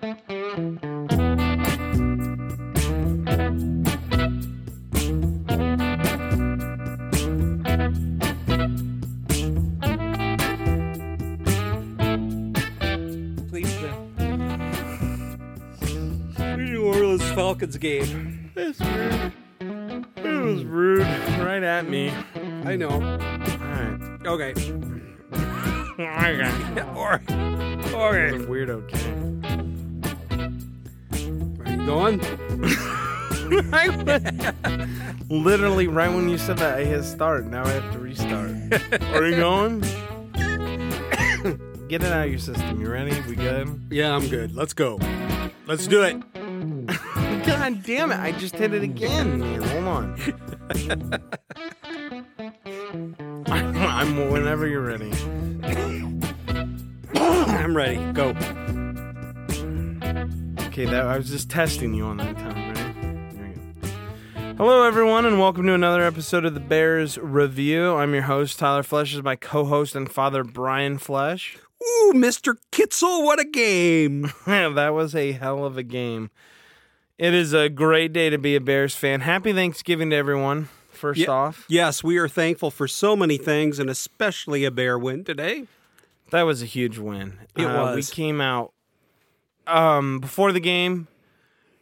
Please, New Orleans Falcons game. It's rude. It was rude. Right at me. I know. Alright. Okay. Okay. Or, It's okay. a weirdo game. Are you? Literally, right when you said that, I hit start. Now I have to restart. Are you going? Get it out of your system. You ready? We good? Yeah, I'm good. Let's go. Let's do it. God damn it. I just hit it again. Here, hold on. I'm, I'm whenever you're ready. I'm ready. Go. Okay, that I was just testing you on that time, right? There you go. Hello, everyone, and welcome to another episode of the Bears Review. I'm your host, Tyler Flesh, is my co-host and father, Brian Flesh. Ooh, Mr. Kitzel, what a game. that was a hell of a game. It is a great day to be a Bears fan. Happy Thanksgiving to everyone. First Yeah. off, Yes, we are thankful for so many things, and especially a bear win today. that was a huge win. It Uh, We came out um, before the game.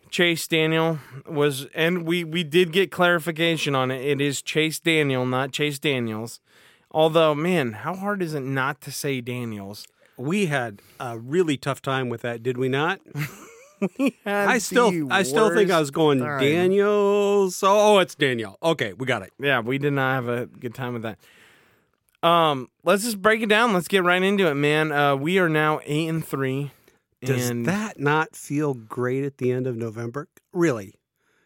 Chase Daniel was, and we we did get clarification on it. It is Chase Daniel, not Chase Daniels. Although, man, how hard is it not to say Daniels? We had a really tough time with that, did we not? we Had I still, I still think I was going time. Daniels. Oh, it's Daniel. Okay, we got it. Yeah, we did not have a good time with that. Um, let's just break it down. Let's get right into it, man. Uh, we are now eight and three. Does and that not feel great at the end of November? Really?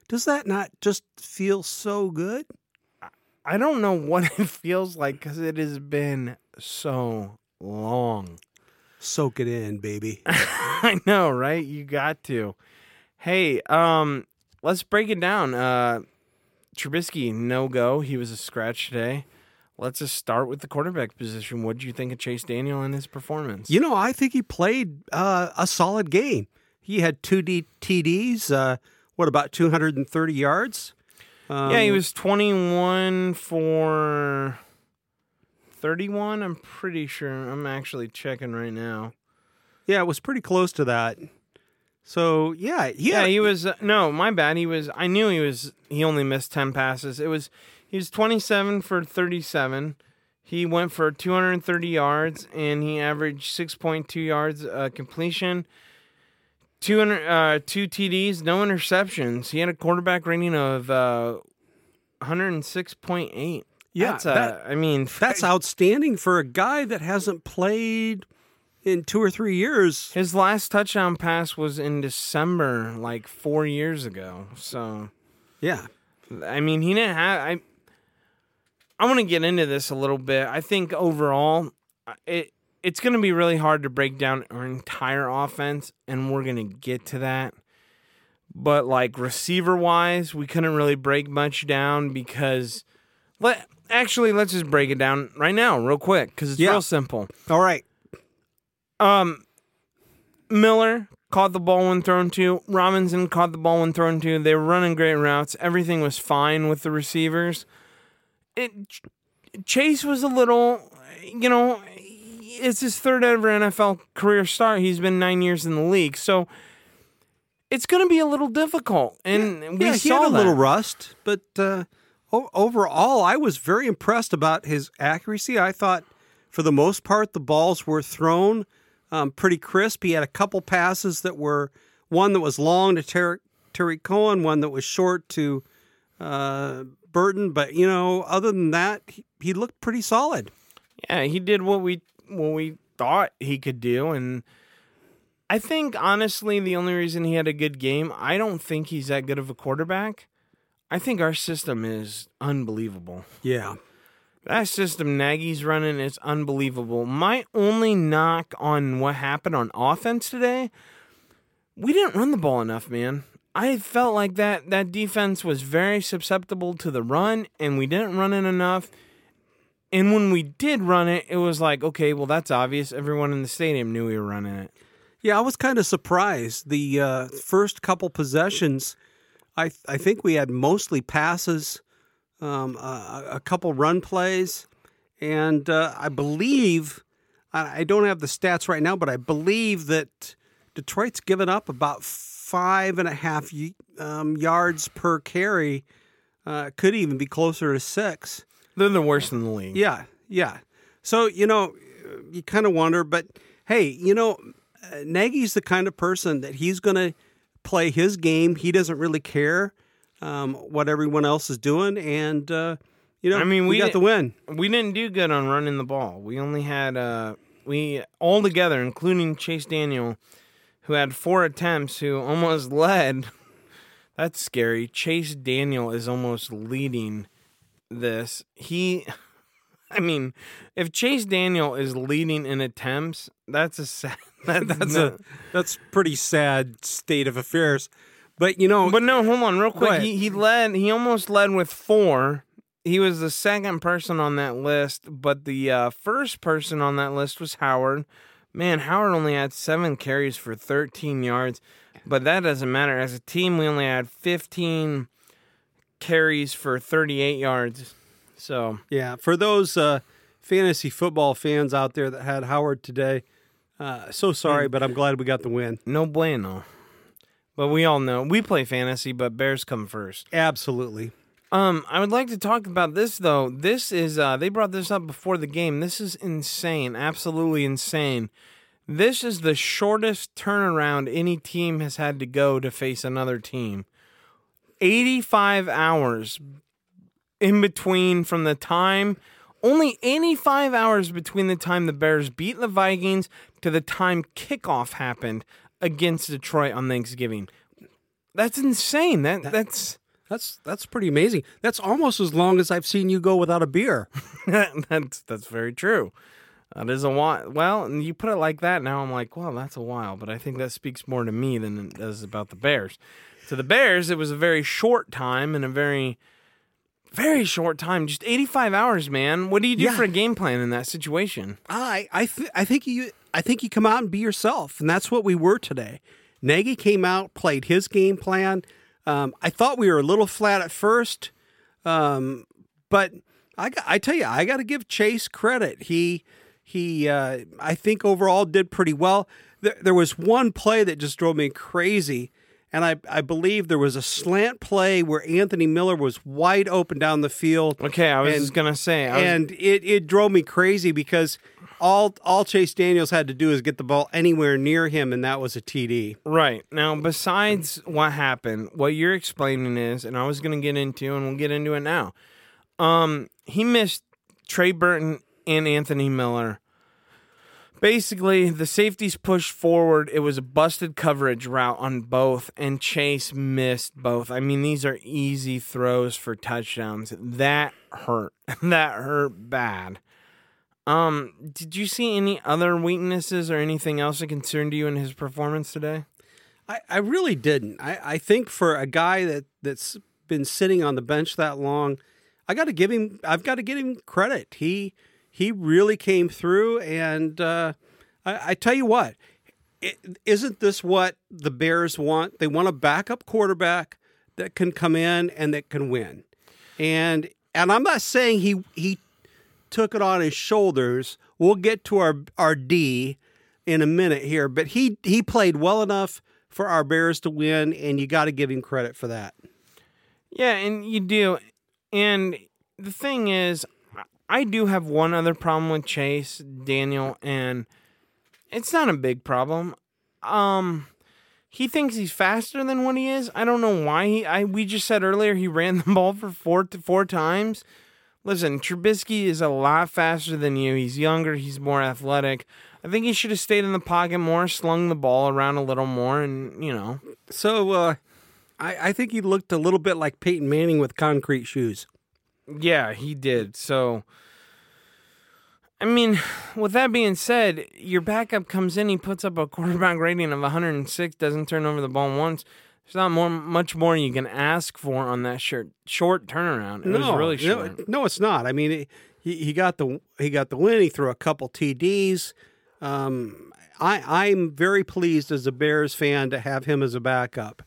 Does that not just feel so good? I don't know what it feels like because it has been so long. Soak it in, baby. I know, right? You got to. Hey, um, let's break it down. Uh, Trubisky, no go. He was a scratch today. Let's just start with the quarterback position. What do you think of Chase Daniel and his performance? You know, I think he played uh, a solid game. He had two D- TDs. Uh, what about 230 yards? Um, yeah, he was 21 for 31. I'm pretty sure. I'm actually checking right now. Yeah, it was pretty close to that. So yeah, Yeah, he was uh, no, my bad. He was I knew he was he only missed 10 passes. It was he was 27 for 37. He went for 230 yards and he averaged 6.2 yards uh, completion. 200 uh, two TDs, no interceptions. He had a quarterback rating of uh 106.8. Yeah, That's, uh, that- I mean, That's outstanding for a guy that hasn't played in two or three years. His last touchdown pass was in December, like four years ago. So, Yeah. I mean, he didn't have. I. I want to get into this a little bit. I think overall, uh, it it's going to be really hard to break down our entire offense, and we're going to get to that. But like receiver wise, we couldn't really break much down because let actually let's just break it down right now, real quick, because it's Yeah. real simple. All right. Um, Miller caught the ball when thrown to. Robinson caught the ball when thrown to. They were running great routes. Everything was fine with the receivers. It Chase was a little, you know, it's his third ever NFL career start. He's been nine years in the league, so it's going to be a little difficult. And we yeah, he saw had a that. little rust, but uh, overall, I was very impressed about his accuracy. I thought, for the most part, the balls were thrown um, pretty crisp. He had a couple passes that were one that was long to Tarik, Tarik Cohen, one that was short to uh, Burton. But you know, other than that, he, he looked pretty solid. Yeah, he did what we what we thought he could do, and I think honestly, the only reason he had a good game, I don't think he's that good of a quarterback. I think our system is unbelievable. Yeah, That system Nagy's running is unbelievable. My only knock on what happened on offense today, we didn't run the ball enough, man. I felt like that that defense was very susceptible to the run, and we didn't run it enough. And when we did run it, it was like, okay, well, that's obvious. Everyone in the stadium knew we were running it. Yeah, I was kind of surprised. The uh, first couple possessions, I I think we had mostly passes, um, a, a couple run plays, and uh, I believe I, I don't have the stats right now, but I believe that Detroit's given up about five and a half um, yards per carry. Uh, could even be closer to six. Then They're the worst in the league. Yeah, yeah. So you know, you kind of wonder, but hey, you know, uh, Nagy's the kind of person that he's going to play his game. He doesn't really care um, what everyone else is doing, and uh, you know, I mean, we, we got the win. We didn't do good on running the ball. We only had uh we all together, including Chase Daniel, who had four attempts, who almost led. That's scary. Chase Daniel is almost leading this. He I mean, if Chase Daniel is leading in attempts, that's a sad that, That's no- a that's pretty sad state of affairs. But you know, But no, hold on, real quick. He he led. He almost led with four. He was the second person on that list, but the uh, first person on that list was Howard. Man, Howard only had seven carries for 13 yards, but that doesn't matter. As a team, we only had 15 carries for 38 yards. So Yeah, for those uh, fantasy football fans out there that had Howard today, uh, so sorry, but I'm glad we got the win. no bueno. But we all know we play fantasy, but Bears come first. Absolutely. Um, I would like to talk about this though. This is uh they brought this up before the game. This is insane, absolutely insane. This is the shortest turnaround any team has had to go to face another team. 85 hours in between from the time only 85 hours between the time the Bears beat the Vikings to the time kickoff happened against Detroit on Thanksgiving. That's insane. That that's That's that's pretty amazing. That's almost as long as I've seen you go without a beer. that's that's very true. That is a while. Well, and you put it like that, now I'm like, well, that's a while. But I think that speaks more to me than it does about the Bears. To the Bears, it was a very short time and a very, very short time. Just 85 hours, man. What do you do Yeah. for a game plan in that situation? I I th- I think you I think you come out and be yourself, and that's what we were today. Nagy came out, played his game plan. Um, I thought we were a little flat at first, um, but I I tell you, I got to give Chase credit. He he uh, I think overall did pretty well. There, there was one play that just drove me crazy. And I, I believe there was a slant play where Anthony Miller was wide open down the field. Okay, I was And- just gonna say, was, and it, it drove me crazy because all all Chase Daniels had to do is get the ball anywhere near him, and that was a TD. Right. Now, besides what happened, what you're explaining is, and I was going to get into, and we'll get into it now. Um, he missed Trey Burton and Anthony Miller. Basically, the safeties pushed forward. It was a busted coverage route on both, and Chase missed both. I mean, these are easy throws for touchdowns. That hurt. that hurt bad. Um, did you see any other weaknesses or anything else that concerned you in his performance today? I, I really didn't. I, I think for a guy that that's been sitting on the bench that long, I got to give him. I've got to give him credit. He he really came through, and uh, I, I tell you what, is isn't this what the Bears want? They want a backup quarterback that can come in and that can win. And and I'm not saying he he took it on his shoulders. We'll get to our our D in a minute here, but he he played well enough for our Bears to win, and you got to give him credit for that. Yeah, and you do. And the thing is, I do have one other problem with Chase Daniel, and it's not a big problem. Um, he thinks he's faster than what he is. I don't know why he. I we just said earlier he ran the ball for four to four times. Listen, Trubisky is a lot faster than you. He's younger. He's more athletic. I think he should have stayed in the pocket more, slung the ball around a little more, and you know, So uh, I, I think he looked a little bit like Peyton Manning with concrete shoes. Yeah, he did. So, I mean, with that being said, your backup comes in, he puts up a quarterback rating of 106, doesn't turn over the ball once. There's not more, much more you can ask for on that short short turnaround. It was really no, short. No, it's not. I mean, he he got the he got the win. He threw a couple TDs. Um, I, I'm very pleased as a Bears fan to have him as a backup,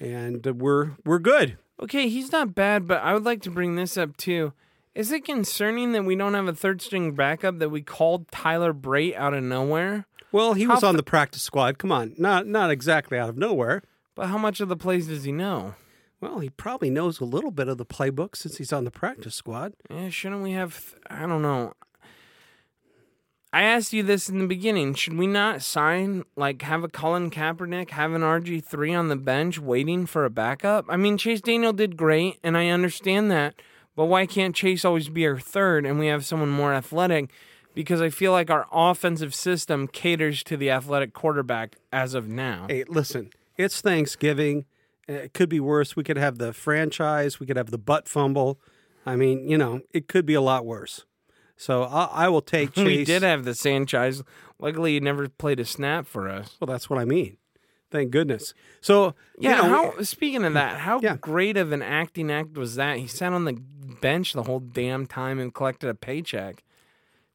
and we're we're good. Okay, he's not bad, but I would like to bring this up too. Is it concerning that we don't have a third string backup that we called Tyler Bray out of nowhere? Well, he was on the practice squad. Come on, not not exactly out of nowhere. But how much of the plays does he know? Well, he probably knows a little bit of the playbook since he's on the practice squad. Yeah, shouldn't we have? I don't know. I asked you this in the beginning. Should we not sign, like, have a Colin Kaepernick, have an RG3 on the bench waiting for a backup? I mean, Chase Daniel did great, and I understand that. But why can't Chase always be our third and we have someone more athletic? Because I feel like our offensive system caters to the athletic quarterback as of now. Hey, listen, it's Thanksgiving. Eh, it could be worse. We could have the franchise. We could have the butt fumble. I mean, you know, it could be a lot worse. So I, I will take Chase. We did have the Sanchez. Luckily, he never played a snap for us. well, that's what I mean. Thank goodness. So you Yeah. know, how speaking of mm, that, how Yeah. great of an acting act was that? He sat on the bench the whole damn time and collected a paycheck.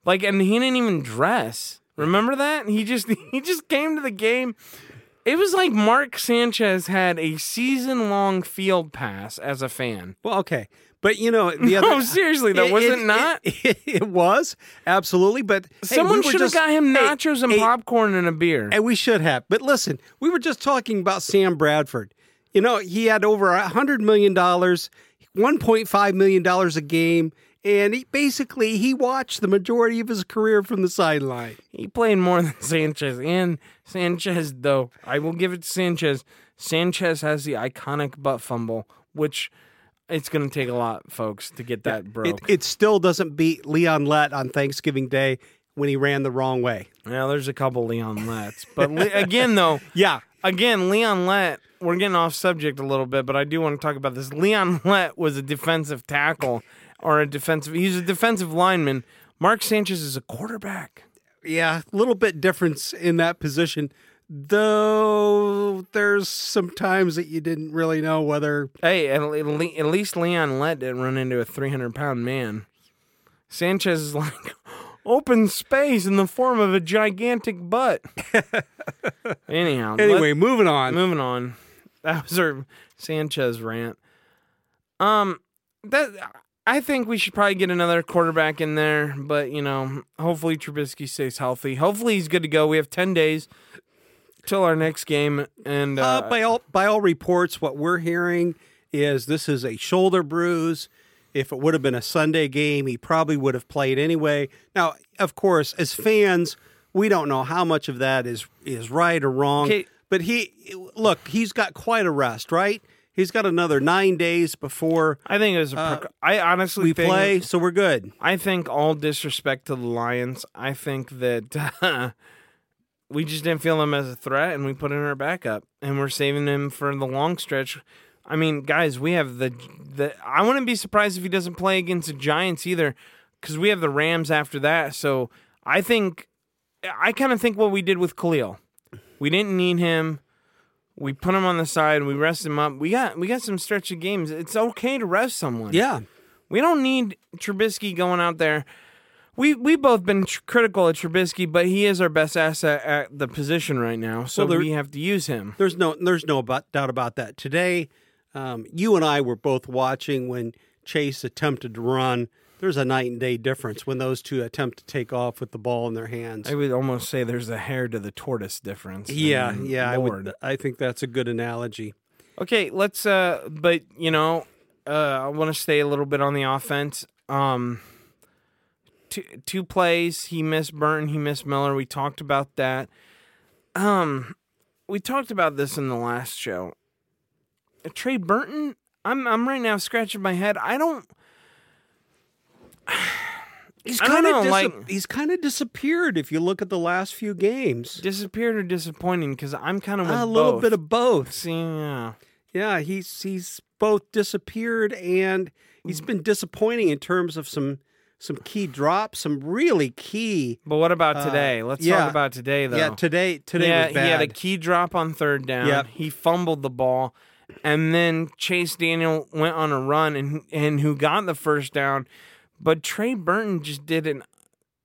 Like, and he didn't even dress. Remember that? He just he just came to the game. It was like Mark Sanchez had a season long field pass as a fan. Well, okay, but you know the No, other. seriously, though, was it not? It, it was absolutely, but hey, Someone we should have got him hey, nachos and hey, popcorn and a beer. And we should have. But listen, we were just talking about Sam Bradford. You know, he had over a hundred million dollars, one point five million dollars a game, and he basically he watched the majority of his career from the sideline. He played more than Sanchez. And Sanchez, though, I will give it to Sanchez. Sanchez has the iconic butt fumble, which it's going to take a lot, folks, to get that broke. it still doesn't beat Leon Lett on Thanksgiving Day when he ran the wrong way. Yeah, there's a couple Leon Letts. But Le- again, though, Yeah, again, Leon Lett, we're getting off subject a little bit, but I do want to talk about this. Leon Lett was a defensive tackle or a defensive, he's a defensive lineman. Mark Sanchez is a quarterback. yeah, a little bit difference in that position. Though there's some times that you didn't really know whether Hey, at, le- at least Leon Lett didn't run into a 300 pound man. Sanchez is like open space in the form of a gigantic butt. Anyhow, let- Anyway, moving on. moving on. That was our Sanchez rant. Um, that I think we should probably get another quarterback in there, but you know, hopefully Trubisky stays healthy. Hopefully he's good to go. We have ten days till our next game, and uh, Uh, by all by all reports, what we're hearing is this is a shoulder bruise. If it would have been a Sunday game, he probably would have played anyway. Now, of course, as fans, we don't know how much of that is is right or wrong. Okay. But he look, he's got quite a rest, right? He's got another nine days before I think it was. A Uh, proc- I honestly we think, play, so we're good. I think all disrespect to the Lions. I think that we just didn't feel them as a threat, and we put in our backup, and we're saving him for the long stretch. I mean, guys, we have the the. I wouldn't be surprised if he doesn't play against the Giants either, because we have the Rams after that. So I think, I kind of think what we did with Khalil, we didn't need him. We put him on the side. We rest him up. We got we got some stretch of games. It's okay to rest someone. Yeah. We don't need Trubisky going out there. We we both been tr- critical of Trubisky, but he is our best asset at the position right now, so Well, there- we have to use him. There's no there's no about, doubt about that. Today, um, you and I were both watching when Chase attempted to run. There's a night and day difference when those two attempt to take off with the ball in their hands. I would almost say there's a hare to the tortoise difference. yeah, I mean, yeah, I would. I think that's a good analogy. Okay, let's. uh But you know, uh I want to stay a little bit on the offense. Um, two two plays. He missed Burton. He missed Miller. We talked about that. Um, we talked about this in the last show. Trey Burton. I'm I'm right now scratching my head. I don't. He's kind of know, like- he's kind of disappeared if you look at the last few games. Disappeared or disappointing? Because I'm kind of a little both. bit of both. See, yeah. Yeah, he's he's both disappeared and he's been disappointing in terms of some some key drops, some really key. But what about today? Let's Uh, yeah. talk about today, though. Yeah, today today yeah, was bad. he had a key drop on third down. Yep. He fumbled the ball, and then Chase Daniel went on a run, and and who got the first down, but Trey Burton just did an.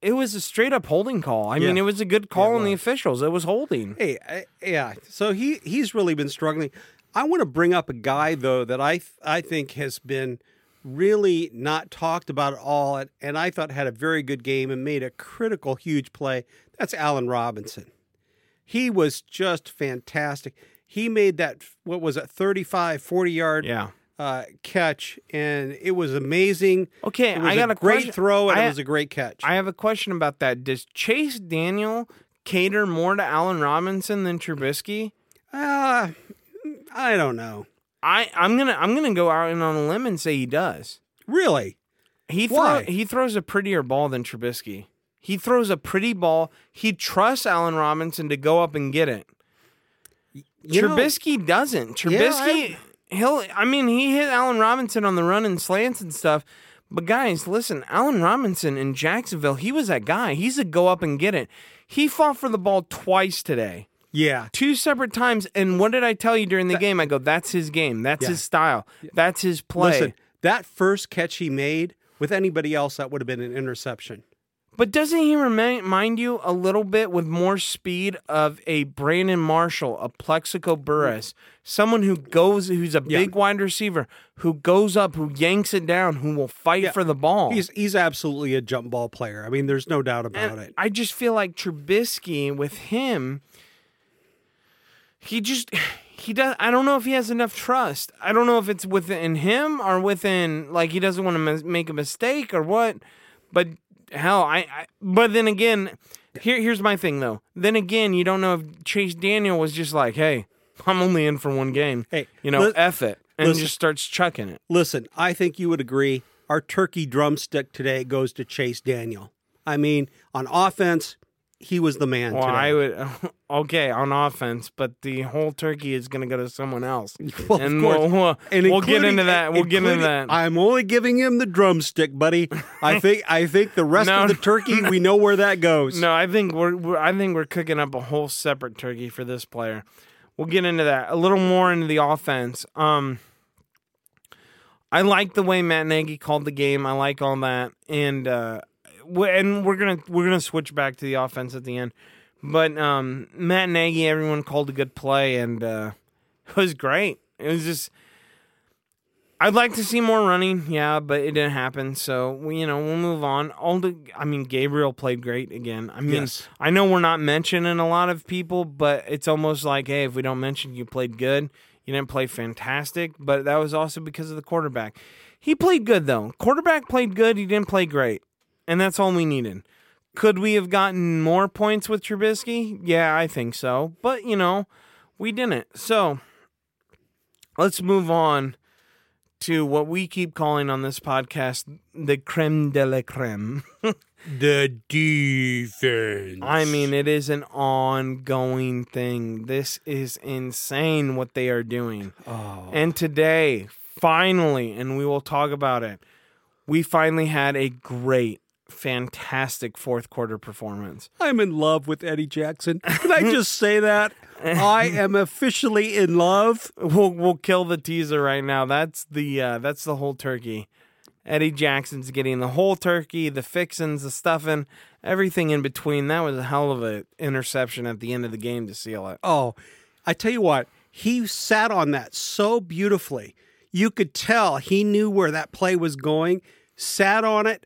it was a straight up holding call. I mean, it was a good call it on the officials. It was holding. Hey, I, yeah. So he he's really been struggling. I want to bring up a guy though that I I think has been really not talked about at all, and, and I thought had a very good game and made a critical, huge play. That's Allen Robinson. He was just fantastic. He made that what was it, 35, 40 yard Yeah. Uh, catch, and it was amazing. Okay, It was I got a a great question- throw, and I- it was a great catch. I have a question about that. Does Chase Daniel cater more to Allen Robinson than Trubisky? uh, I don't know. I I'm gonna I'm gonna go out and on a limb and say he does. Really? He throw, Why? he throws a prettier ball than Trubisky. He throws a pretty ball. He trusts Allen Robinson to go up and get it. You know- Trubisky doesn't. Yeah, Trubisky, he'll. I mean, he hit Allen Robinson on the run and slants and stuff. But guys, listen, Allen Robinson in Jacksonville, he was that guy. He's a go up and get it. He fought for the ball twice today, yeah. two separate times. And what did I tell you during the game? I go, that's his game. That's Yeah. his style. That's his play. Listen, that first catch he made with anybody else, that would have been an interception. But doesn't he remind you a little bit with more speed of a Brandon Marshall, a Plaxico Burress, someone who goes, who's a Yeah. big wide receiver, who goes up, who yanks it down, who will fight Yeah. for the ball. He's he's absolutely a jump ball player. I mean, there's no doubt about And it. I just feel like Trubisky with him, he just he does. I don't know if he has enough trust. I don't know if it's within him or within like he doesn't want to mis- make a mistake or what. But hell, I, I. But then again, here here's my thing though. Then again, you don't know if Chase Daniel was just like, hey, I'm only in for one game. Hey, you know, li- f it, and listen. just starts chucking it. Listen, I think you would agree. Our turkey drumstick today goes to Chase Daniel. I mean, on offense, he was the man Well, today. I would okay on offense, but the whole turkey is going to go to someone else. Well, and we'll, we'll, And we'll get into that. We'll get into that. I'm only giving him the drumstick, buddy. I think I think the rest No, of the turkey, we know where that goes. no, I think we're, we're I think we're cooking up a whole separate turkey for this player. We'll get into that a little more into the offense. Um, I like the way Matt Nagy called the game. I like all that, and uh, and we're gonna we're gonna switch back to the offense at the end. But um, Matt Nagy, everyone called a good play, and uh, it was great. It was just. I'd like to see more running, yeah, but it didn't happen. So we, you know, we'll move on. All the, I mean, Gabriel played great again. I mean, Yes. I know we're not mentioning a lot of people, but it's almost like, hey, if we don't mention you played good, you didn't play fantastic, but that was also because of the quarterback. He played good though. Quarterback played good. He didn't play great, and that's all we needed. Could we have gotten more points with Trubisky? Yeah, I think so. But you know, we didn't. So let's move on to what we keep calling on this podcast the creme de la creme. The defense. I mean, it is an ongoing thing. This is insane what they are doing. oh, And today, finally, and we will talk about it, we finally had a great, fantastic fourth quarter performance. I'm in love with Eddie Jackson. Can I just say that? I am officially in love. We'll we'll kill the teaser right now. That's the uh, that's the whole turkey. Eddie Jackson's getting the whole turkey, the fixins, the stuffing, everything in between. That was a hell of a interception at the end of the game to seal it. Oh, I tell you what, he sat on that so beautifully. You could tell he knew where that play was going, sat on it,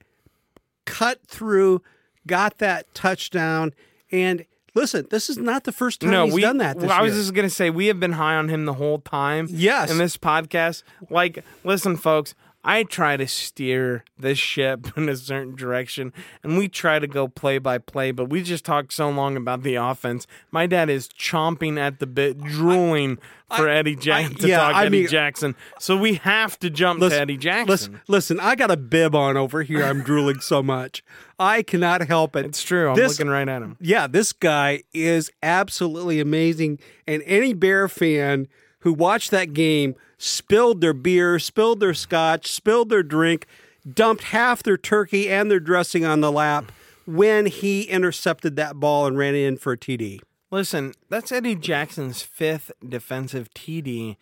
cut through, got that touchdown. And listen, this is not the first time no, he's we, done that this well, I was year. just gonna say we have been high on him the whole time. Yes. in this podcast, like, listen, folks. I try to steer this ship in a certain direction, and we try to go play by play. But we just talked so long about the offense. My dad is chomping at the bit, drooling for Eddie Jackson to yeah, talk I Eddie mean- Jackson. So we have to jump to Eddie Jackson. Listen, listen, I got a bib on over here. I'm drooling so much. I cannot help it. It's true. I'm This- looking right at him. yeah, this guy is absolutely amazing. And any Bear fan who watched that game spilled their beer, spilled their scotch, spilled their drink, dumped half their turkey and their dressing on the lap when he intercepted that ball and ran in for a TD. Listen, that's Eddie Jackson's fifth defensive TD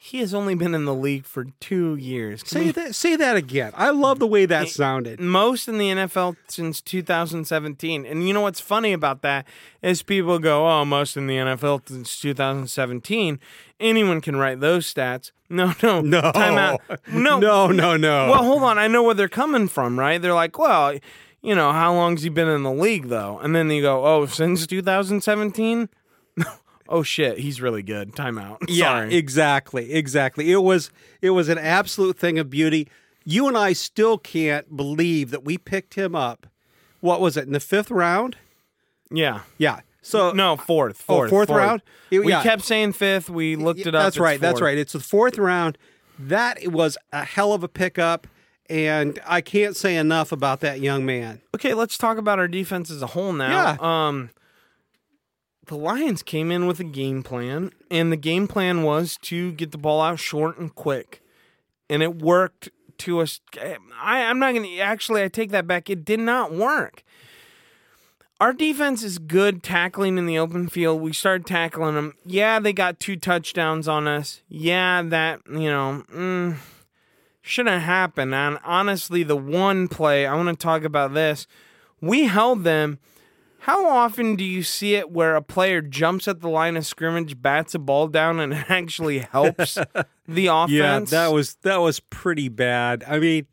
He has only been in the league for two years. Can Say we- that. Say that again. I love the way that sounded. most in the NFL since 2017. And you know what's funny about that is people go, "Oh, most in the NFL since 2017." Anyone can write those stats. No, no, No. time out. No, no, no, no. Well, hold on. I know where they're coming from, right? They're like, well, you know, how long's he been in the league though? And then you go, oh, since 2017. Oh shit, he's really good. Timeout. Yeah, Sorry. exactly, exactly. It was it was an absolute thing of beauty. You and I still can't believe that we picked him up. What was it in the fifth round? yeah. Yeah. So No, fourth. Oh, Fourth. fourth round? It- we yeah. kept saying fifth. We looked it up. That's right. That's right. It's the fourth round. That was a hell of a pickup, and I can't say enough about that young man. Okay, let's talk about our defense as a whole now. Yeah. Um the Lions came in with a game plan, and the game plan was to get the ball out short and quick. And it worked to us. I, I'm not going to actually, I take that back. It did not work. Our defense is good tackling in the open field. We started tackling them. Yeah, they got two touchdowns on us. Yeah, that, you know, mm, shouldn't happen. And honestly, the one play, I want to talk about this. We held them. How often do you see it where a player jumps at the line of scrimmage, bats a ball down, and actually helps the offense? Yeah, that was that was pretty bad. I mean,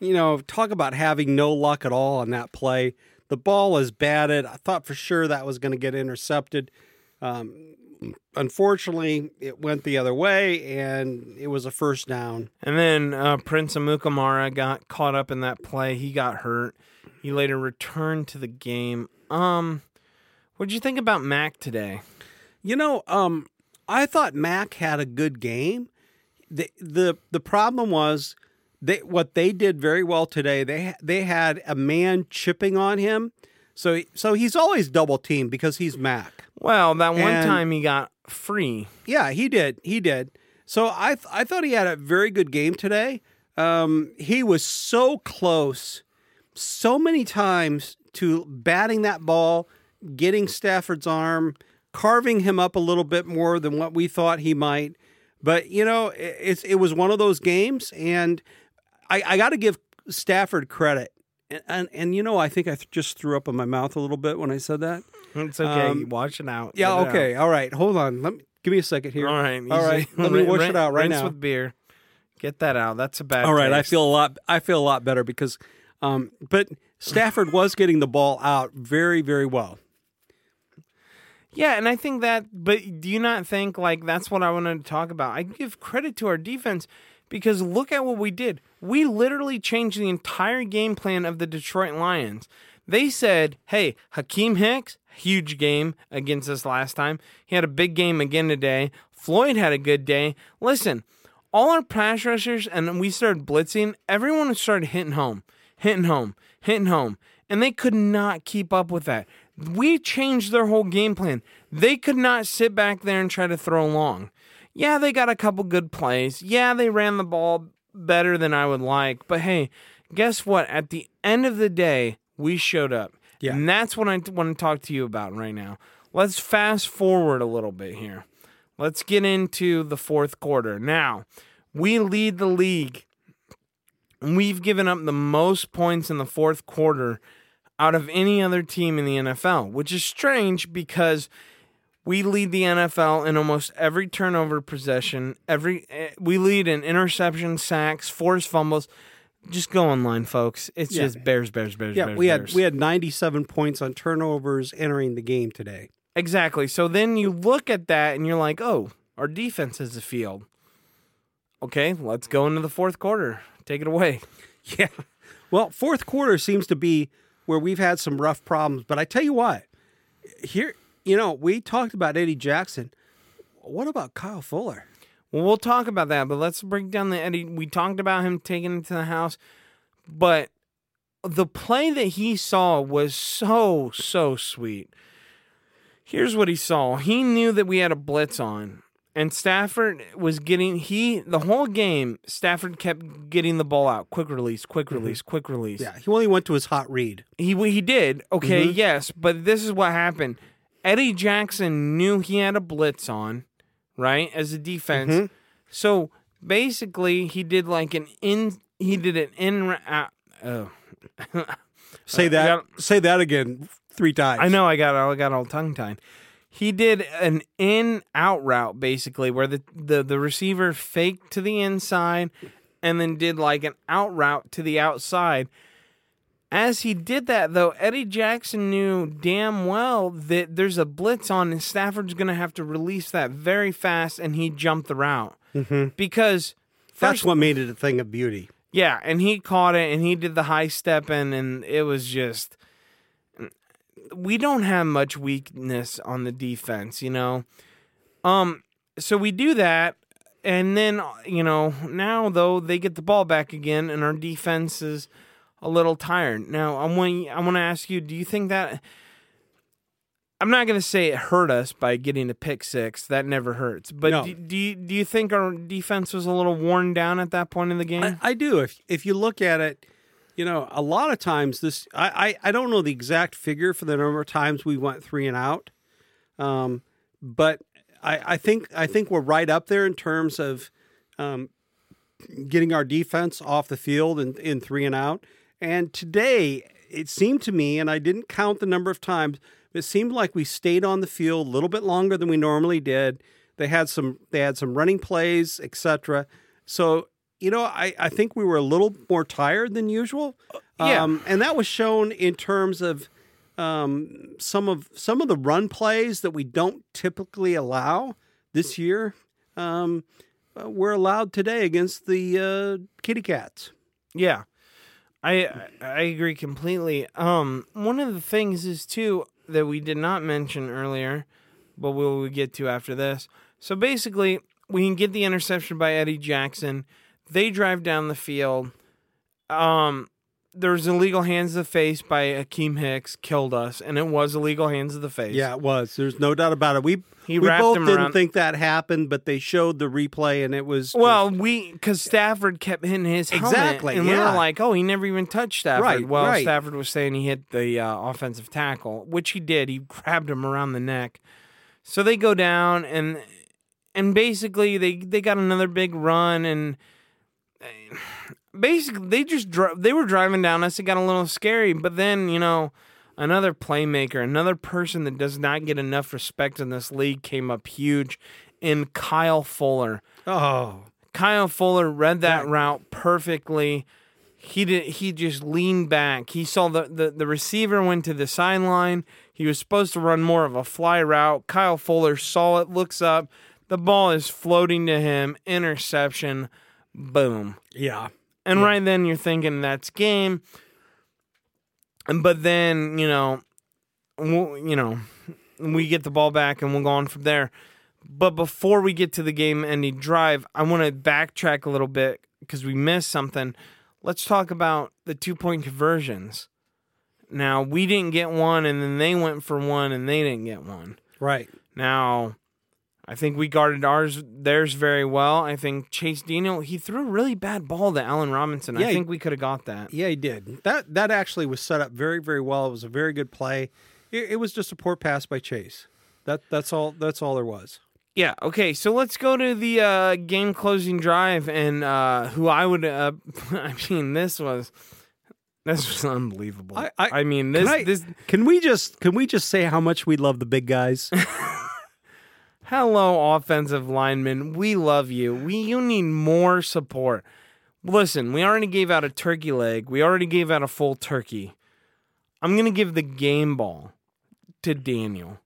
you know, talk about having no luck at all on that play. The ball was batted. I thought for sure that was going to get intercepted. Um, unfortunately, it went the other way, and it was a first down. And then uh, Prince Amukamara got caught up in that play. He got hurt. He later returned to the game. Um, what did you think about Mack today? You know, um, I thought Mack had a good game. the the The problem was they what they did very well today. They they had a man chipping on him, so so he's always double teamed because he's Mack. Well, that one And- time he got free. Yeah, he did. He did. So I th- I thought he had a very good game today. Um, he was so close, so many times to batting that ball, getting Stafford's arm, carving him up a little bit more than what we thought he might. But you know, it, it's it was one of those games, and I, I got to give Stafford credit. And, and and you know, I think I th- just threw up in my mouth a little bit when I said that. It's okay. Um, Watch it out. Yeah. Get it out. Okay. All right. Hold on. Let me give me a second here. All right. All easy. right. Let me wash rin- it out right rinse now. with beer. Get that out. That's a bad. All right, I feel a lot. I feel a lot better because, um, but Stafford was getting the ball out very, very well. Yeah, and I think that, but do you not think like that's what I wanted to talk about? I give credit to our defense because look at what we did. We literally changed the entire game plan of the Detroit Lions. They said, hey, Hakeem Hicks, huge game against us last time. He had a big game again today. Floyd had a good day. Listen, all our pass rushers, and we started blitzing, everyone started hitting home, hitting home, hitting home. And they could not keep up with that. We changed their whole game plan. They could not sit back there and try to throw long. Yeah, they got a couple good plays. Yeah, they ran the ball better than I would like. But hey, guess what? At the end of the day, we showed up. Yeah. And that's what I want to talk to you about right now. Let's fast forward a little bit here. Let's get into the fourth quarter. Now, we lead the league. We've given up the most points in the fourth quarter out of any other team in the NFL, which is strange because we lead the NFL in almost every turnover possession. Every eh, we lead in interception, sacks, forced fumbles. Just go online, folks. It's Yeah. just Bears, Bears, Bears. Yeah, Bears, we had Bears. we had 97 points on turnovers entering the game today. Exactly. So then you look at that and you're like, oh, our defense is the field. Okay, let's go into the fourth quarter. Take it away. Yeah. Well, fourth quarter seems to be where we've had some rough problems, but I tell you what, here, you know, we talked about Eddie Jackson. What about Kyle Fuller? Well, we'll talk about that, but let's break down the Eddie. We talked about him taking it to the house, but the play that he saw was so, so sweet. Here's what he saw. He knew that we had a blitz on, and Stafford was getting he the whole game. Stafford kept getting the ball out, quick release, quick mm-hmm. release, quick release. Yeah, he only went to his hot read. He he did. Okay, mm-hmm. yes, but this is what happened. Eddie Jackson knew he had a blitz on, right? As a defense. Mm-hmm. So basically, he did like an in. He did an in. Uh, oh. Say uh, that. got- say that again three times. I know I got I got all tongue tied. He did an in out route basically where the, the the receiver faked to the inside and then did like an out route to the outside. As he did that though, Eddie Jackson knew damn well that there's a blitz on and Stafford's going to have to release that very fast and he jumped the route. Mm-hmm. Because That's what made it a thing of beauty. yeah, and he caught it and he did the high step in and it was just we don't have much weakness on the defense, you know. Um so we do that and then you know, now though they get the ball back again and our defense is a little tired. Now, I want I want to ask you, do you think that I'm not going to say it hurt us by getting a pick six. That never hurts. But No. do, do you do you think our defense was a little worn down at that point in the game? I, I do. If if you look at it, you know, a lot of times this I, I, I don't know the exact figure for the number of times we went three and out. Um, but I, I think I think we're right up there in terms of um, getting our defense off the field in, in three and out. And today it seemed to me, and I didn't count the number of times, it seemed like we stayed on the field a little bit longer than we normally did. They had some they had some running plays, etc. So you know, I, I think we were a little more tired than usual. Yeah. Um, and that was shown in terms of um, some of some of the run plays that we don't typically allow this year. Um, uh, we're allowed today against the uh, Kitty Cats. Yeah. I I agree completely. Um one of the things is too that we did not mention earlier, but we'll we get to after this. So basically, we can get the interception by Eddie Jackson. They drive down the field. Um there's illegal hands of the face by Akiem Hicks killed us, and it was illegal hands of the face. Yeah, it was. There's no doubt about it. We He we both didn't around- think that happened, but they showed the replay, and it was Well, we because Stafford kept hitting his helmet, Exactly, and we were like, "Oh, he never even touched Stafford." Right, well, right. Stafford was saying he hit the uh, offensive tackle, which he did. He grabbed him around the neck. So they go down, and and basically they they got another big run, and basically they just dri- they were driving down us. It got a little scary, but then you know. Another playmaker, another person that does not get enough respect in this league came up huge in Kyle Fuller. oh Kyle Fuller read that Right. route perfectly. He did. He just leaned back. He saw the, the the receiver went to the sideline. He was supposed to run more of a fly route. Kyle Fuller saw it, looks up. The ball is floating to him. Interception. Boom. yeah. And right then you're thinking that's game. But then you know, we'll, you know, we get the ball back and we'll go on from there. But before we get to the game-ending drive, I want to backtrack a little bit because we missed something. Let's talk about the two-point conversions. Now we didn't get one, and then they went for one, and they didn't get one. Right. Now, I think we guarded ours theirs very well. I think Chase Daniel he threw a really bad ball to Allen Robinson. Yeah, I he- think we could have got that. Yeah, he did. That that actually was set up very very well. It was a very good play. It, it was just a poor pass by Chase. That that's all. That's all there was. Yeah. Okay. So let's go to the uh, game closing drive, and uh, who I would. Uh, I mean, this was this was unbelievable. I- I- mean, Can I- this. Can we just can we just say how much we love the big guys? Hello, offensive linemen. We love you. We you need more support. Listen, we already gave out a turkey leg. We already gave out a full turkey. I'm gonna give the game ball to Daniel.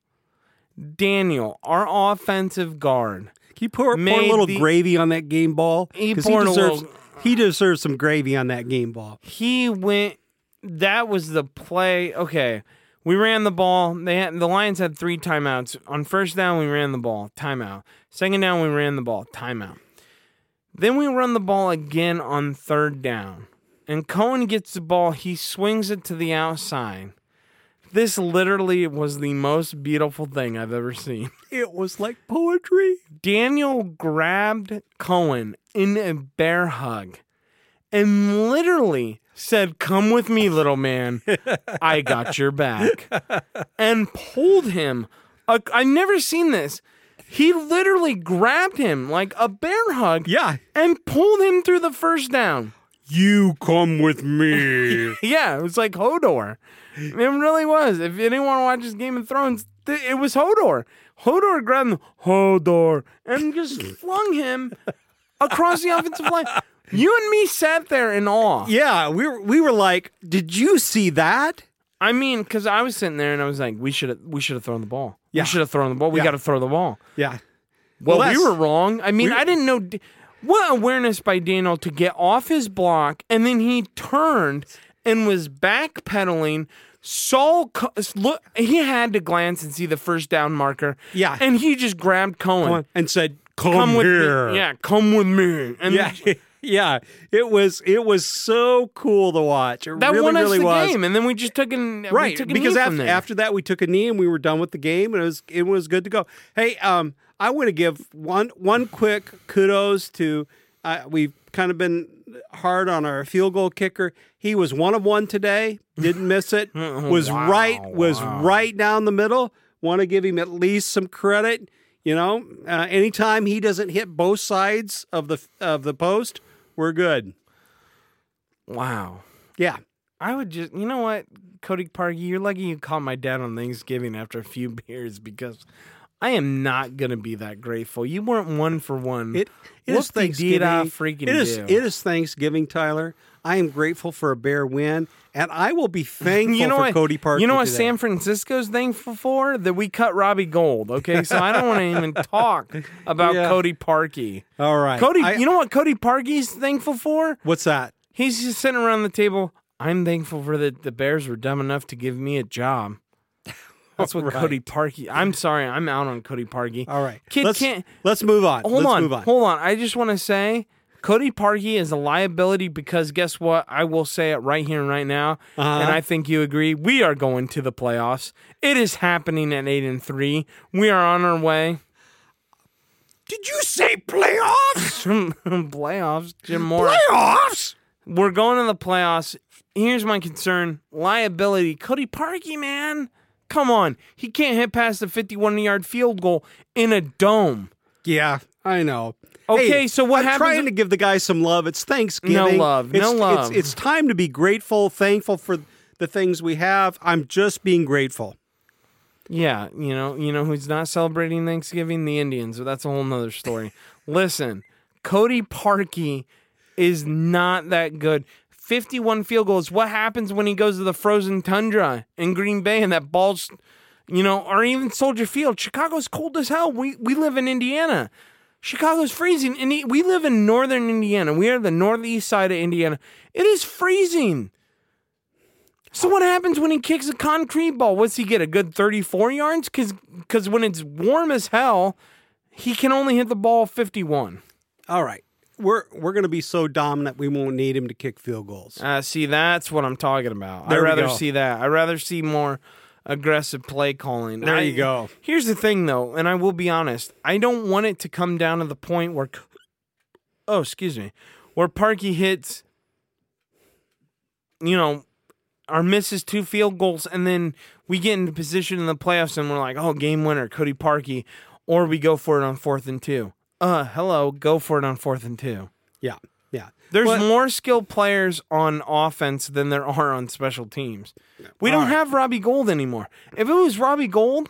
Daniel, our offensive guard. Can you pour, pour a little the- gravy on that game ball? He a deserves little- he deserves some gravy on that game ball. He went. That was the play. Okay, we ran the ball. They had the Lions had three timeouts. On first down, we ran the ball. Timeout. Second down, we ran the ball. Timeout. Then we run the ball again on third down, and Cohen gets the ball. He swings it to the outside. This literally was the most beautiful thing I've ever seen. It was like poetry. Daniel grabbed Cohen in a bear hug and literally said, Come with me, little man. I got your back. And pulled him. I've never seen this. he literally grabbed him like a bear hug Yeah. and pulled him through the first down. You come with me. Yeah, it was like Hodor. It really was. If anyone watches Game of Thrones, th- it was Hodor. Hodor grabbed him, Hodor, and just flung him across the offensive line. You and me sat there in awe. yeah, we were we were like, "Did you see that?" I mean, because I was sitting there and I was like, we should have, we should have thrown the ball. Yeah. We should have thrown the ball. We Yeah. got to throw the ball. Yeah. Well, Well, we were wrong. I mean, we- I didn't know what awareness by Daniel to get off his block, and then he turned and was backpedaling. Saul, look, he had to glance and see the first down marker. Yeah. and he just grabbed Cohen. And said, "Come, Come with here." me. Yeah, come with me. And Yeah. yeah. It was it was so cool to watch. It that really, won us really the was. game. And then we just took an we right took a because after, after that we took a knee and we were done with the game and it was it was good to go hey um i want to give one one quick kudos to uh, we've kind of been hard on our field goal kicker he was one of one today didn't miss it was Wow, right was wow. right down the middle want to give him at least some credit you know uh, anytime he doesn't hit both sides of the of the post we're good wow. yeah I would just, you know what, Cody Parkey, you're lucky you called my dad on Thanksgiving after a few beers because I am not gonna be that grateful. You weren't one for one. It it is Thanksgiving. freaking it is do. it is Thanksgiving, Tyler. I am grateful for a bear win, and I will be thankful you know for what, Cody Parkey. You know what today. San Francisco's thankful for? That we cut Robbie Gould. Okay, so I don't want to even talk about Yeah. Cody Parkey. All right, Cody, I- you know what Cody Parkey's thankful for? what's that? He's just sitting around the table. I'm thankful for that the Bears were dumb enough to give me a job. That's what Right. Cody Parkey. I'm sorry, I'm out on Cody Parkey. All right, Kid let's, can't- Let's move on. Hold let's on. hold on. I just want to say Cody Parkey is a liability because guess what? I will say it right here and right now, Uh-huh. and I think you agree. We are going to the playoffs. It is happening at eight and three. We are on our way. Did you say playoffs? playoffs, Jim Mora. playoffs? We're going to the playoffs. Here's my concern: liability. Cody Parkey, man, come on. He can't hit past the 51 yard field goal in a dome. Yeah, I know. Okay, Hey, so what I'm happens- trying to give the guy some love. It's Thanksgiving. No love, no It's- love. It's, it's time to be grateful, thankful for the things we have. I'm just being grateful. Yeah, you know, you know who's not celebrating Thanksgiving? The Indians. But that's a whole nother story. Listen, Cody Parkey is not that good. 51 field goals. What happens when he goes to the frozen tundra in Green Bay and that ball's, you know, or even Soldier Field? Chicago's cold as hell. We we live in Indiana. Chicago's freezing, and he- we live in northern Indiana. We are the northeast side of Indiana. It is freezing. So what happens when he kicks a concrete ball? What's he get? A good 34 yards? Because because when it's warm as hell, he can only hit the ball 51. All right. We're we're going to be so dominant we won't need him to kick field goals. Uh, see, that's what I'm talking about. There I'd rather go. see that. I'd rather see more aggressive play calling. There I- you go. Here's the thing, though, and I will be honest. I don't want it to come down to the point where, oh, excuse me, where Parkey hits, you know, or misses two field goals, and then we get into position in the playoffs, and we're like, oh, game winner, Cody Parkey, or we go for it on fourth and two. Uh, hello, go for it on fourth and two. Yeah. There's Well- more skilled players on offense than there are on special teams. We don't have Robbie Gould anymore. If it was Robbie Gould,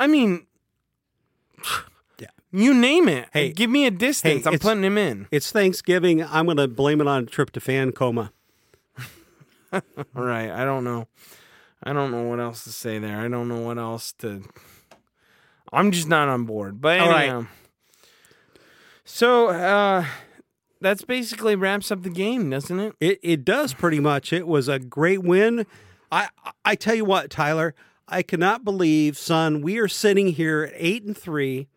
I mean, Yeah. you name it. Hey, give me a distance. I'm it's- putting him in. It's Thanksgiving. I'm going to blame it on a tryptophan coma. All right. I don't know. I don't know what else to say there. I don't know what else to. I'm just not on board. But All right. anyhow. So uh, that's basically wraps up the game, doesn't it? It it does pretty much. It was a great win. I I tell you what, Tyler, I cannot believe, son, we are sitting here at eight and three.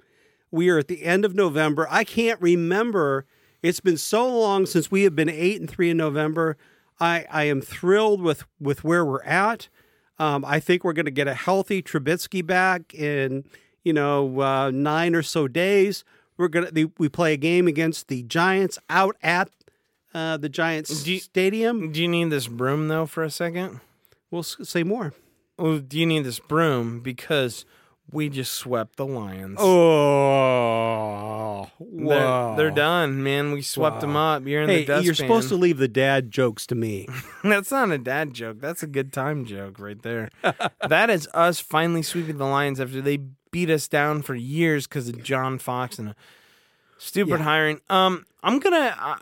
We are at the end of November. I can't remember. It's been so long since we have been eight and three in November. I I am thrilled with with where we're at. Um, I think we're going to get a healthy Trubisky back in you know uh, nine or so days. We're gonna we play a game against the Giants out at uh, the Giants Do you- stadium. Do you need this broom though for a second? We'll s- say more. Well, do you need this broom? Because We just swept the Lions. Oh, They're, they're done, man. We swept them up. You're in Hey, the dustpan. you're supposed to leave the dad jokes to me. That's not a dad joke. That's a good time joke right there. that is us finally sweeping the Lions after they beat us down for years because of John Fox and a stupid Yeah. hiring. Um, I'm gonna, uh,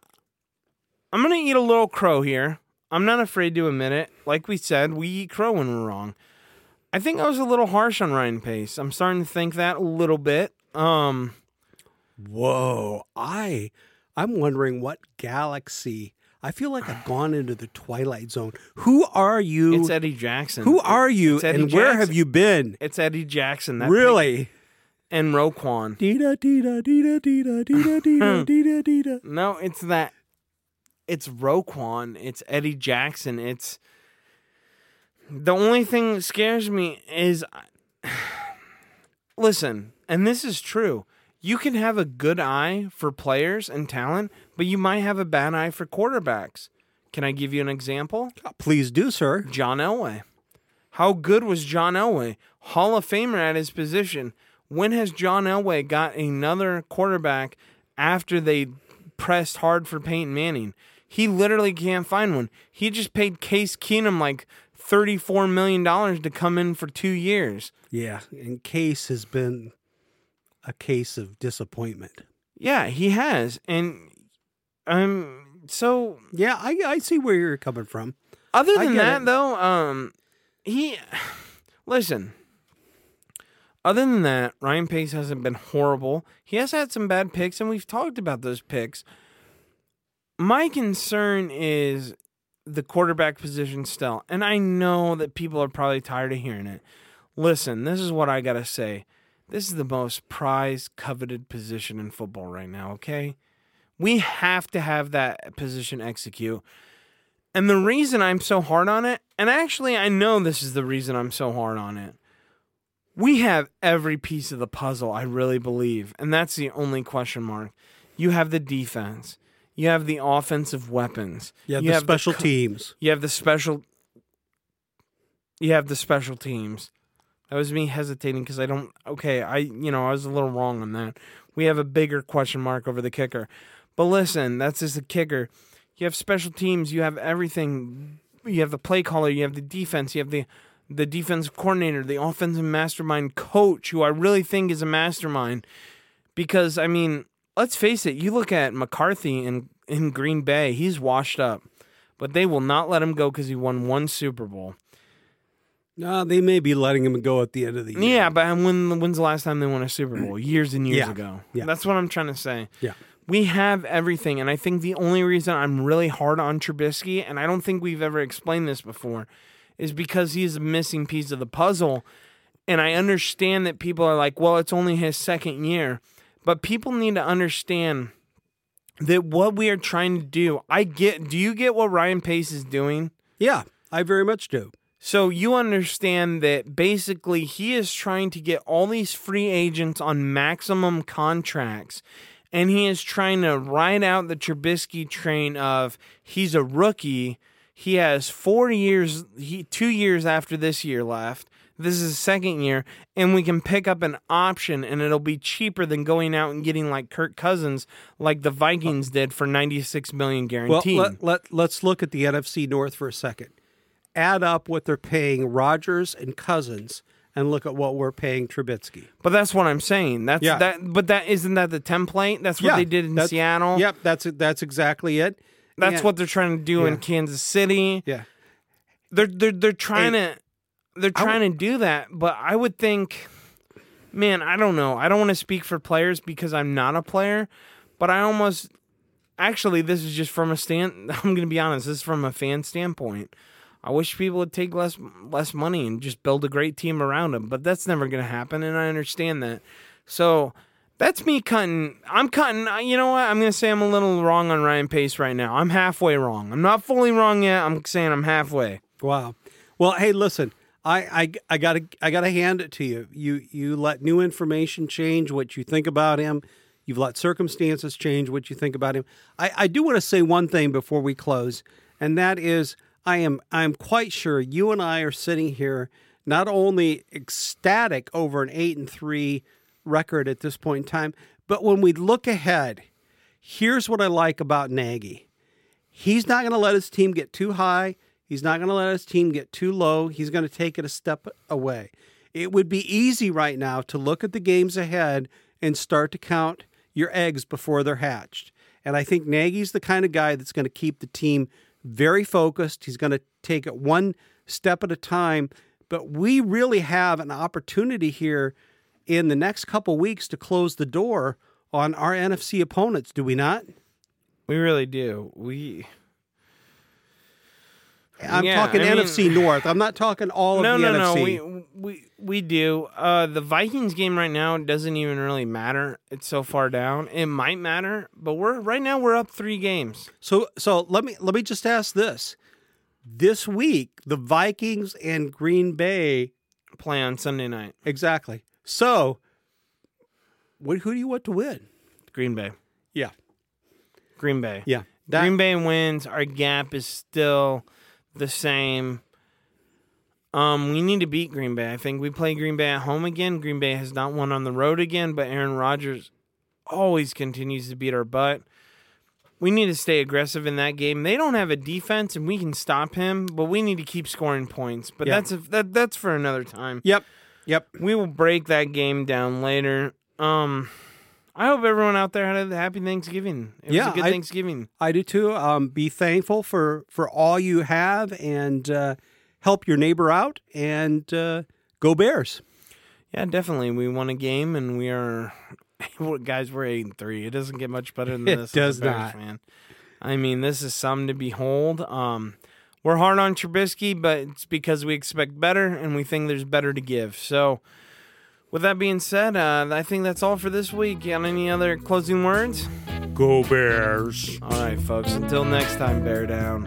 I'm gonna eat a little crow here. I'm not afraid to admit it. Like we said, we eat crow when we're wrong. I think I was a little harsh on Ryan Pace. I'm starting to think that a little bit. Um, Whoa, I, I'm wondering what galaxy. I feel like I've gone into the twilight zone. Who are you? it's Eddie Jackson. Who are you, and where have you been? It's Eddie Jackson. That Really? and Roquan. Dee-da, dee-da, dee-da, dee-da, dee-da, dee-da, dee-da, dee-da. No, it's that. It's Roquan. It's Eddie Jackson. It's the only thing that scares me is. Listen, and this is true. You can have a good eye for players and talent, but you might have a bad eye for quarterbacks. Can I give you an example? Please do, sir. John Elway. How good was John Elway? Hall of Famer at his position. When has John Elway got another quarterback after they pressed hard for Peyton Manning? He literally can't find one. He just paid Case Keenum like $34 million to come in for two years. Yeah, and Case has been a case of disappointment. Yeah, he has. And um so Yeah, I, I see where you're coming from. Other than that, it. though, um, he listen. Other than that, Ryan Pace hasn't been horrible. He has had some bad picks, and we've talked about those picks. My concern is the quarterback position still, and I know that people are probably tired of hearing it. Listen, this is what I gotta say. This is the most prized, coveted position in football right now. Okay, we have to have that position execute. And the reason I'm so hard on it, and actually I know this is the reason I'm so hard on it. We have every piece of the puzzle, I really believe. And that's the only question mark. You have the defense. You have the offensive weapons. Yeah, you the have special co- teams. You have the special You have the special teams. That was me hesitating because I don't okay, I you know, I was a little wrong on that. We have a bigger question mark over the kicker. But listen, that's just the kicker. You have special teams, you have everything. You have the play caller, you have the defense, you have the the defensive coordinator, the offensive mastermind coach, who I really think is a mastermind. Because I mean, let's face it, you look at McCarthy in in Green Bay, he's washed up. But they will not let him go because he won one Super Bowl. No, they may be letting him go at the end of the year. Yeah, but when when's the last time they won a Super Bowl? Years and years Yeah, ago. yeah. That's what I'm trying to say. Yeah. We have everything, and I think the only reason I'm really hard on Trubisky, and I don't think we've ever explained this before, is because he's a missing piece of the puzzle. And I understand that people are like, well, it's only his second year. But people need to understand that what we are trying to do, I get do you get what Ryan Pace is doing? Yeah, I very much do. So you understand that basically he is trying to get all these free agents on maximum contracts. And he is trying to ride out the Trubisky train of he's a rookie. He has four years, he two years after this year left. This is his second year, and we can pick up an option, and it'll be cheaper than going out and getting like Kirk Cousins, like the Vikings did for ninety six million Well, guaranteed. let, let, let's look at the NFC North for a second. Add up what they're paying Rodgers and Cousins and look at what we're paying Trubisky. But that's what I'm saying. That's Yeah. that. But that isn't that the template. That's what they did in Seattle. Yep, that's that's exactly it. That's And- what they're trying to do in Kansas City. Yeah. They're they're they're trying to they're trying to do that. But I would think, man, I don't know. I don't want to speak for players because I'm not a player. But I almost actually this is just from a stand. I'm going to be honest. This is from a fan standpoint. I wish people would take less less money and just build a great team around them, but that's never going to happen, and I understand that. So that's me cutting. I'm cutting. You know what? I'm going to say I'm a little wrong on Ryan Pace right now. I'm halfway wrong. I'm not fully wrong yet. I'm saying I'm halfway. Wow. Well, hey, listen, I I, I got to I got to hand it to you. You you let new information change what you think about him. You've let circumstances change what you think about him. I, I do want to say one thing before we close, and that is I am I am quite sure you and I are sitting here not only ecstatic over an eight and three record at this point in time, but when we look ahead, here's what I like about Nagy. He's not going to let his team get too high. He's not going to let his team get too low. He's going to take it a step away. It would be easy right now to look at the games ahead and start to count your eggs before they're hatched. And I think Nagy's the kind of guy that's going to keep the team very focused. He's going to take it one step at a time. But we really have an opportunity here in the next couple weeks to close the door on our NFC opponents, do we not? We really do. We I'm Yeah, talking I mean- NFC North. I'm not talking all of no, the no, no. NFC. We we we do. Uh, the Vikings game right now doesn't even really matter. It's so far down. It might matter, but we're right now we're up three games. So so let me let me just ask this. This week, the Vikings and Green Bay Play on Sunday night. exactly. So what, who do you want to win? Green Bay. Yeah. Green Bay. Yeah. That, Green Bay wins. Our gap is still the same. Um, we need to beat Green Bay. I think we play Green Bay at home again. Green Bay has not won on the road again, but Aaron Rodgers always continues to beat our butt. We need to stay aggressive in that game. They don't have a defense, and we can stop him, but we need to keep scoring points. But that's a, that that's for another time. Yep. Yep. We will break that game down later. Um, I hope everyone out there had a happy Thanksgiving. It Yeah, was a good I- Thanksgiving. I do too. Um, be thankful for for all you have and uh, help your neighbor out and uh, go Bears. Yeah, definitely. We won a game, and we are guys. We're eight and three. It doesn't get much better than this. a does Bears not. Fan. I mean, this is something to behold. Um, we're hard on Trubisky, but it's because we expect better, and we think there's better to give. So, with that being said, uh, I think that's all for this week. You Got any other closing words? Go Bears. All right, folks. Until next time, bear down.